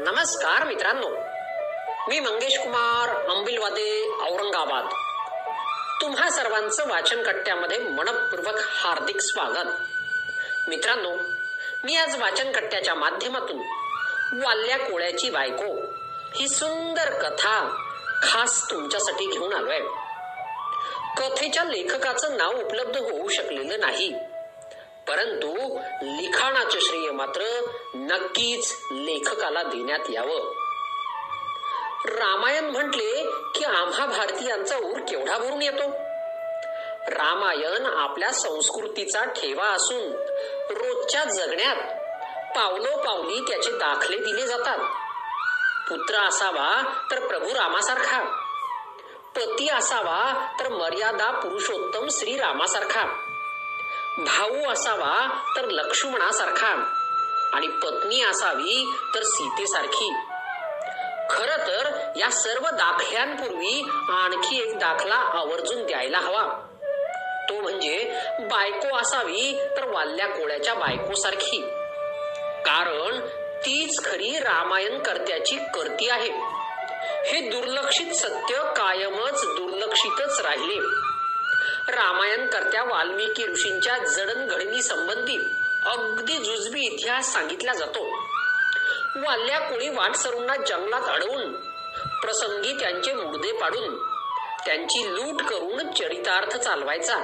नमस्कार मित्रांनो. मी मंगेश कुमार अंबिलवादे औरंगाबाद. तुम्हा सर्वांचं वाचन कट्ट्यामध्ये मनपूर्वक हार्दिक स्वागत. मित्रांनो मी आज वाचन कट्ट्याच्या माध्यमातून वाल्या कोळ्याची बायको ही सुंदर कथा खास तुमच्यासाठी घेऊन आलोय. कथेच्या लेखकाचं नाव उपलब्ध होऊ शकलेलं नाही. परंतु लिखाणाचे श्रेय मात्र नक्कीच लेखकाला देण्यात यावं. रामायण म्हटले की आम्हा भारतीयांचा ऊर केवढा भरून येतो? रामायण आपल्या संस्कृतीचा ठेवा असून रोजच्या जगण्यात पावलोपावली त्याचे दाखले दिले जातात. पुत्र असावा तर प्रभू रामासारखा. पती असावा तर मर्यादा पुरुषोत्तम श्री रामासारखा भाऊ असावा तर लक्ष्मणासारखा आणि पत्नी असावी तर सीतेसारखी. खर तर या सर्व दाखल्यांपूर्वी आणखी एक दाखला आवर्जून द्यायला हवा. तो म्हणजे बायको असावी तर वाल्या कोळ्याच्या बायकोसारखी. कारण तीच खरी रामायण कर्त्याची करती आहे. हे दुर्लक्षित सत्य कायमच दुर्लक्षितच राहिले. रामायण करत्या वाल्मिकी ऋषींच्या जडणघडणी संबंधी अगदी जुजबी इतिहास सांगितला जातो. वाल्या कोळी वाटसरूंना जंगलात अडवून प्रसंगी त्यांचे मुर्दे पाडून त्यांची लूट करून चरितार्थ चालवायचा.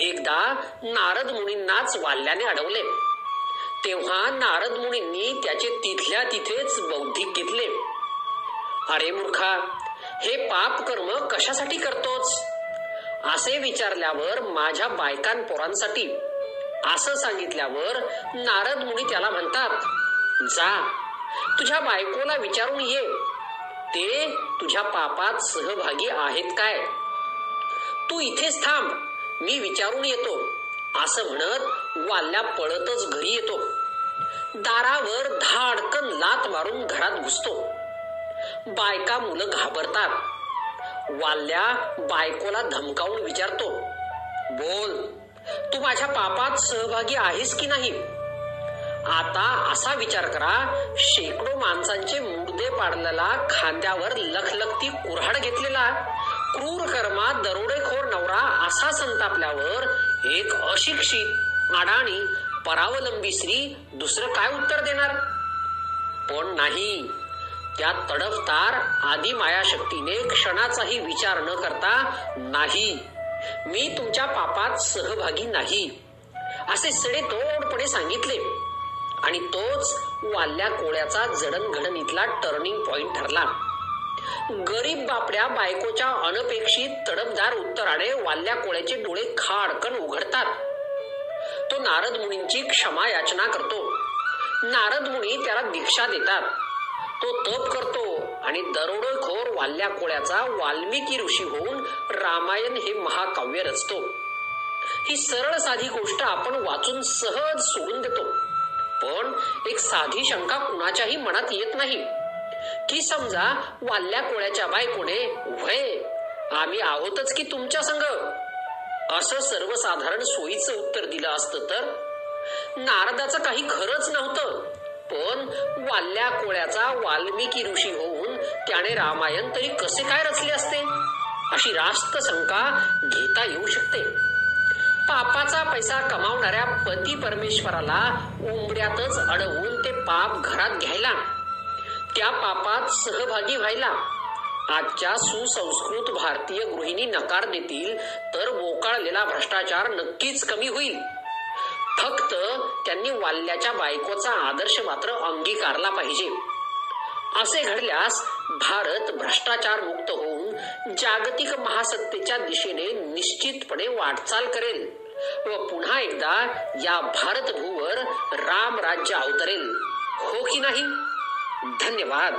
एकदा नारद मुनींनाच वाल्याने अडवले. तेव्हा नारद मुनींनी त्याचे तिथल्या तिथेच बौद्धिक घेतले. अरे मूर्खा हे पाप कर्म कशासाठी करतोच असे विचारल्यावर माझ्या बायकां पोरांसाठी असं सांगितल्यावर नारद मुनी त्याला म्हणतात जा तुझ्या बायकोला विचारून ये. ते तुझ्या पापात सहभागी आहेत काय? तू इथेच थांब मी विचारून येतो. असं म्हणत वाल्या पळतच घरी येतो. दारावर धाडकन लात मारून घरात घुसतो. बायका मुलं घाबरतात. वाल्या बायकोला धमकावून विचारतो बोल तू माझ्या पापात सहभागी आहेस की नाही? आता असा विचार करा शेकडो माणसांचे मुर्दे पाडलेला खांद्यावर लखलखती कुऱ्हाड घेतलेला क्रूर कर्मा दरोडेखोर नवरा असा संतापल्यावर एक अशिक्षित अडाणी परावलंबी स्त्री दुसरं काय उत्तर देणार? पण नाही त्या तडफतार आदी मायाशक्तीने क्षणाचाही विचार न करता नाही. मी तुमच्या पापात सहभागी नाही. असे सडे तोडपणे सांगितले. आणि तोच वाल्या कोळ्याचा जडणघडणीतला टर्निंग पॉइंट ठरला. गरीब बापड्या बायकोच्या अनपेक्षित तडपदार उत्तराने वाल्या कोळ्याचे डोळे खाडकन उघडतात. तो नारद मुनींची क्षमा याचना करतो. नारद मुनी त्याला दीक्षा देतात. तो तप करतो आणि दरोडेखोर वाल्या कोळ्याचा वाल्मिकी ऋषी होऊन रामायण हे महाकाव्य रचतो. ही सरळ साधी गोष्ट आपण वाचून सहज सोडून देतो. पण एक साधी शंका कुणाच्याही मनात येत नाही. की समजा वाल्या कोळ्याच्या बायकोने वय आम्ही आहोतच की तुमच्या संघ असं सर्वसाधारण सोयीचं उत्तर दिलं असतं तर? नारदाचं काही खरंच नव्हतं. पण वाल्या कोळ्याचा वाल्मिकी ऋषी होऊन त्याने रामायण तरी कसे काय रचले असते? अशी रास्त शंका घेता येऊ शकते. पापाचा पैसा कमावणाऱ्या पती परमेश्वराला उंबड्यातच अडवून ते पाप घरात घ्यायला त्या पापात सहभागी व्हायला आजच्या सुसंस्कृत भारतीय गृहिणी नकार देतील तर बोकाळलेला भ्रष्टाचार नक्कीच कमी होईल. फक्त त्यांनी वाल्याच्या बायकोचा आदर्श मात्र अंगीकारला पाहिजे. असे घडल्यास भारत भ्रष्टाचार मुक्त होऊन जागतिक महासत्तेच्या दिशेने निश्चितपणे वाटचाल करेल व पुन्हा एकदा या भारत भूवर राम राज्य अवतरेल. हो की नाही? धन्यवाद.